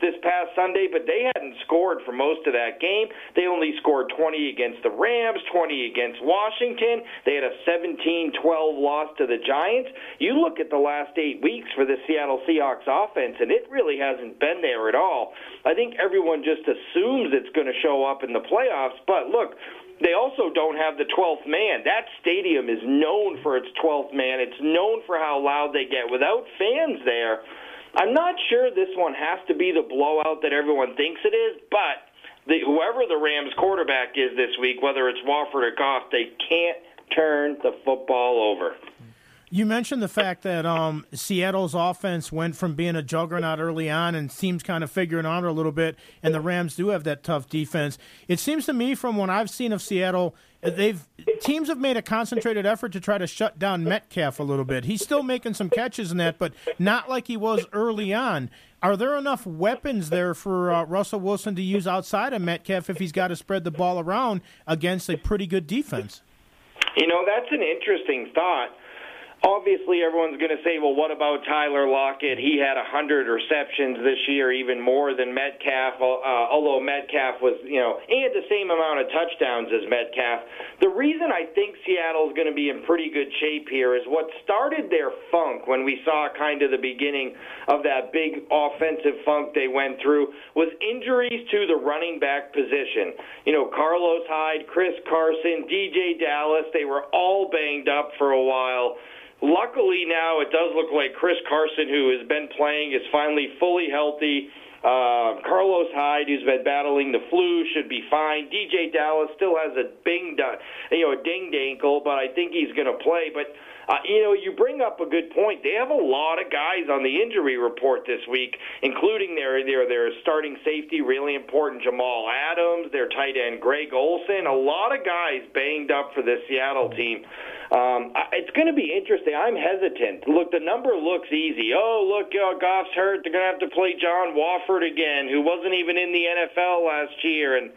this past Sunday, but they hadn't scored for most of that game. They only scored 20 against the Rams, 20 against Washington. They had a 17-12 loss to the Giants. You look at the last 8 weeks for the Seattle Seahawks offense and it really hasn't been there at all. I think everyone just assumes it's going to show up in the playoffs, but look, they also don't have the 12th man. That stadium is known for its 12th man. It's known for how loud they get. Without fans there, I'm not sure this one has to be the blowout that everyone thinks it is, but the, whoever the Rams quarterback is this week, whether it's Wolford or Goff, they can't turn the football over. You mentioned the fact that um, Seattle's offense went from being a juggernaut early on and seems kind of figuring out a little bit, and the Rams do have that tough defense. It seems to me, from what I've seen of Seattle, they've teams have made a concentrated effort to try to shut down Metcalf a little bit. He's still making some catches in that, but not like he was early on. Are there enough weapons there for uh, Russell Wilson to use outside of Metcalf if he's got to spread the ball around against a pretty good defense? You know, that's an interesting thought Obviously, everyone's going to say, well, what about Tyler Lockett? He had 100 receptions this year, even more than Metcalf, uh, although Metcalf was, you know, he had the same amount of touchdowns as Metcalf. The reason I think Seattle's going to be in pretty good shape here is what started their funk when we saw kind of the beginning of that big offensive funk they went through was injuries to the running back position. You know, Carlos Hyde, Chris Carson, DeeJay Dallas, they were all banged up for a while. Luckily, now it does look like Chris Carson, who has been playing, is finally fully healthy. Uh, Carlos Hyde, who's been battling the flu, should be fine. DeeJay Dallas still has a binged, you know, a dinged ankle, but I think he's going to play. But uh, you know, you bring up a good point. They have a lot of guys on the injury report this week, including their their their starting safety, really important Jamal Adams, their tight end Greg Olsen. A lot of guys banged up for the Seattle team. Um, it's going to be interesting. I'm hesitant. Look, the number looks easy. Oh, look, uh, Goff's hurt. They're going to have to play John Wolford again, who wasn't even in the NFL last year, and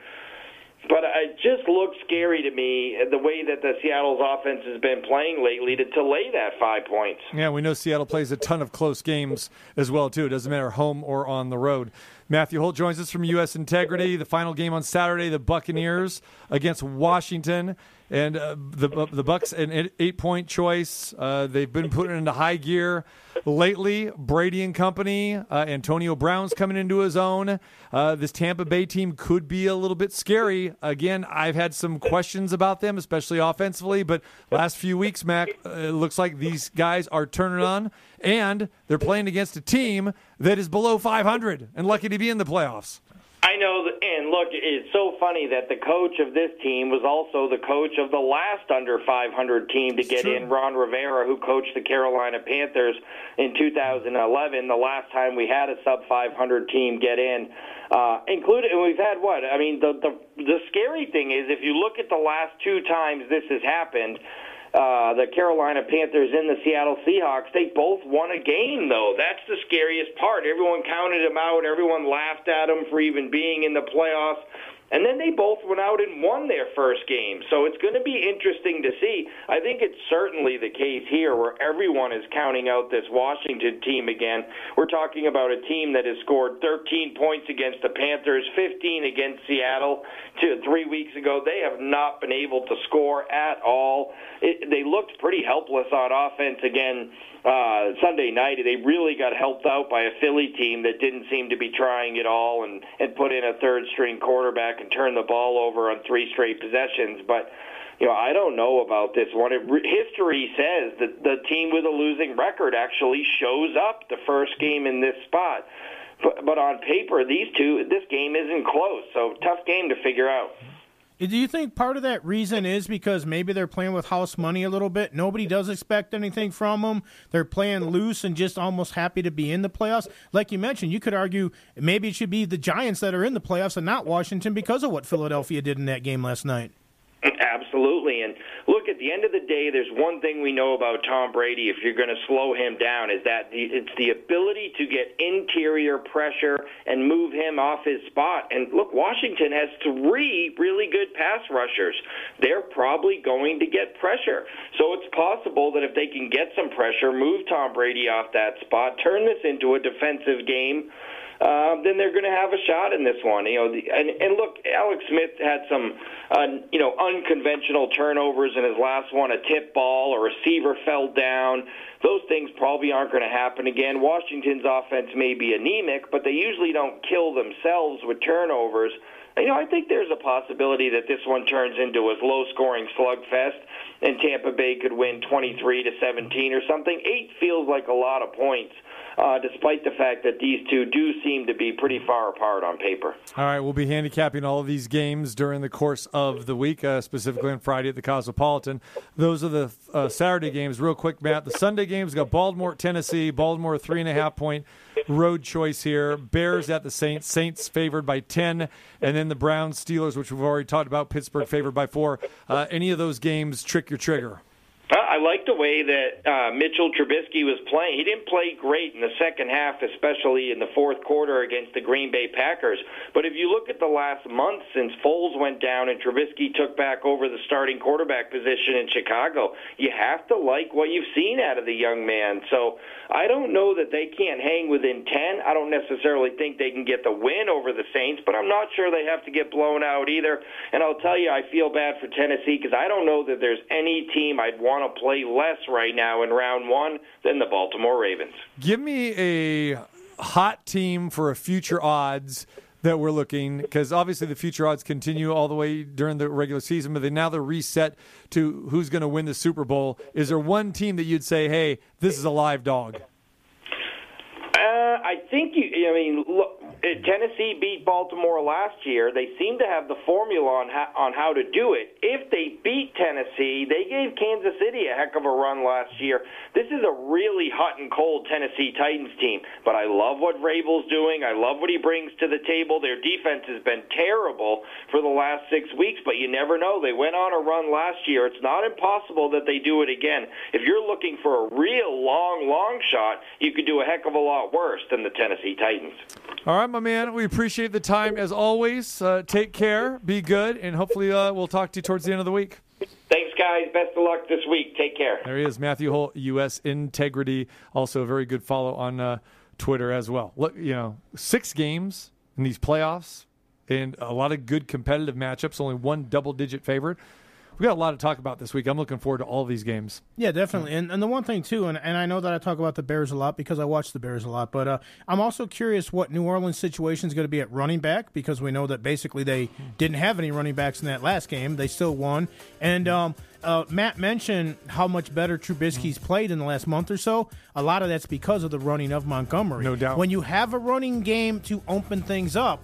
but uh, it just looks scary to me uh, the way that the Seattle's offense has been playing lately to, to lay that five points. Yeah, we know Seattle plays a ton of close games as well too. It doesn't matter home or on the road. Matthew Holt joins us from U.S. Integrity. The final game on Saturday, the Buccaneers against Washington, and uh, the the Bucs an eight point choice. Uh, they've been putting into high gear lately. Brady and company. Uh, Antonio Brown's coming into his own. Uh, this Tampa Bay team could be a little bit scary. Again, I've had some questions about them, especially offensively. But last few weeks, Mac, uh, it looks like these guys are turning on, and they're playing against a team that is below 500 and lucky to be in the playoffs. I know, and look, it's so funny that the coach of this team was also the coach of the last under 500 team to get in, Ron Rivera, who coached the Carolina Panthers in 2011, the last time we had a sub 500 team get in. Uh, included, and we've had what? I mean, the, the the scary thing is if you look at the last two times this has happened, uh, the Carolina Panthers and the Seattle Seahawks, they both won a game, though. That's the scariest part. Everyone counted them out. Everyone laughed at them for even being in the playoffs. And then they both went out and won their first game. So it's going to be interesting to see. I think it's certainly the case here where everyone is counting out this Washington team again. We're talking about a team that has scored 13 points against the Panthers, 15 against Seattle two, three weeks ago. They have not been able to score at all. It, they looked pretty helpless on offense again uh, Sunday night. They really got helped out by a Philly team that didn't seem to be trying at all and, and put in a third string quarterback and turn the ball over on three straight possessions. But you know, I don't know about this one. It, history says that the team with a losing record actually shows up the first game in this spot. But, but on paper, these two, this game isn't close. So tough game to figure out. Do you think part of that reason is because maybe they're playing with house money a little bit? Nobody does expect anything from them. They're playing loose and just almost happy to be in the playoffs. Like you mentioned, you could argue maybe it should be the Giants that are in the playoffs and not Washington because of what Philadelphia did in that game last night. <laughs> Absolutely. And look, at the end of the day, there's one thing we know about Tom Brady. If you're going to slow him down, is that it's the ability to get interior pressure and move him off his spot. And look, Washington has three really good pass rushers. They're probably going to get pressure. So it's possible that if they can get some pressure, move Tom Brady off that spot, turn this into a defensive game uh, then they're going to have a shot in this one. You know, the, and, and look, Alex Smith had some, uh, you know, unconventional turnovers in his last one. A tip ball, a receiver fell down. Those things probably aren't going to happen again. Washington's offense may be anemic, but they usually don't kill themselves with turnovers. You know, I think there's a possibility that this one turns into a low-scoring slugfest, and Tampa Bay could win 23 to 17 or something. Eight feels like a lot of points uh, despite the fact that these two do seem to be pretty far apart on paper. All right, we'll be handicapping all of these games during the course of the week, uh, specifically on Friday at the Cosmopolitan. Those are the uh, Saturday games. Real quick, Matt. The Sunday games got Baltimore, Tennessee. Baltimore three and a half point road choice here. Bears at the Saints. Saints favored by ten, and then the Browns, Steelers, which we've already talked about. Pittsburgh favored by four. Uh, any of those games trick your trigger? I like the way that uh, Mitchell Trubisky was playing. He didn't play great in the second half, especially in the fourth quarter against the Green Bay Packers. But if you look at the last month since Foles went down and Trubisky took back over the starting quarterback position in Chicago, you have to like what you've seen out of the young man. So I don't know that they can't hang within 10. I don't necessarily think they can get the win over the Saints, but I'm not sure they have to get blown out either. And I'll tell you, I feel bad for Tennessee because I don't know that there's any team I'd want want to play less right now in round one than the Baltimore Ravens. Give me a hot team for a future odds that we're looking because obviously the future odds continue all the way during the regular season, but they now they're reset to who's going to win the Super Bowl. Is there one team that you'd say, "Hey, this is a live dog"? Uh, I think you. I mean, look, Uh, Tennessee beat Baltimore last year. They seem to have the formula on how, on how to do it. If they beat Tennessee, they gave Kansas City a heck of a run last year. This is a really hot and cold Tennessee Titans team, but I love what Vrabel's doing. I love what he brings to the table. Their defense has been terrible for the last six weeks, but you never know. They went on a run last year. It's not impossible that they do it again. If you're looking for a real long, long shot, you could do a heck of a lot worse than the Tennessee Titans. All right, my man. We appreciate the time as always. Uh, take care, be good, and hopefully uh, we'll talk to you towards the end of the week. Thanks, guys. Best of luck this week. Take care. There he is, Matthew Holt, U.S. Integrity. Also, a very good follow on uh, Twitter as well. Look, you know, six games in these playoffs and a lot of good competitive matchups. Only one double-digit favorite we got a lot to talk about this week. I'm looking forward to all these games. Yeah, definitely. And and the one thing too, and, and I know that I talk about the Bears a lot because I watch the Bears a lot, but uh, I'm also curious what New Orleans situation is going to be at running back because we know that basically they didn't have any running backs in that last game. They still won, and. Um, uh, Matt mentioned how much better Trubisky's played in the last month or so. A lot of that's because of the running of Montgomery. No doubt. When you have a running game to open things up,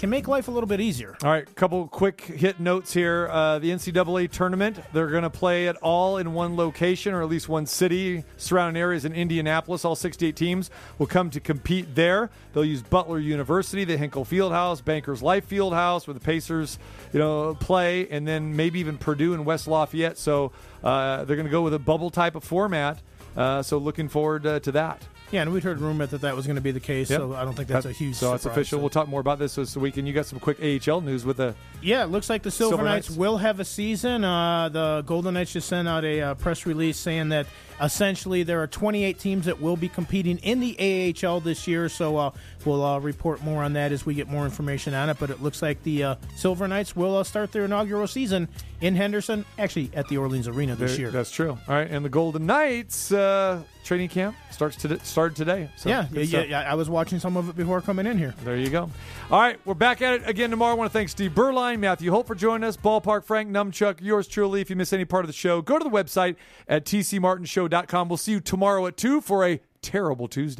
can make life a little bit easier. All right, a couple quick hit notes here. Uh, the NCAA tournament, they're going to play it all in one location or at least one city. Surrounding areas in Indianapolis, all 68 teams will come to compete there. They'll use Butler University, the Hinkle Fieldhouse, Bankers Life Fieldhouse, where the Pacers, you know, play, and then maybe even Purdue and West Lafayette. So uh, they're going to go with a bubble type of format. Uh, so looking forward uh, to that. Yeah, and we'd heard rumor that that was going to be the case, Yep. so I don't think that's a huge. So it's official. So- We'll talk more about this this week, and you got some quick AHL news with the Yeah, it looks like the Silver, Silver Knights, Knights. will have a season. Uh, the Golden Knights just sent out a uh, press release saying that essentially there are 28 teams that will be competing in the AHL this year. So uh, we'll uh, report more on that as we get more information on it. But it looks like the uh, Silver Knights will uh, start their inaugural season in Henderson, actually at the Orleans Arena this year. That's true. All right, and the Golden Knights uh, training camp starts to started today. So yeah, yeah, yeah, stuff. yeah. I was watching some of it before coming in here. There you go. All right, we're back at it again tomorrow. I want to thank Steve Berline, Matthew Holt for joining us, Ballpark Frank Numchuck, yours truly. If you miss any part of the show, go to the website at tcmartinshow.com. We'll see you tomorrow at 2 for a terrible Tuesday.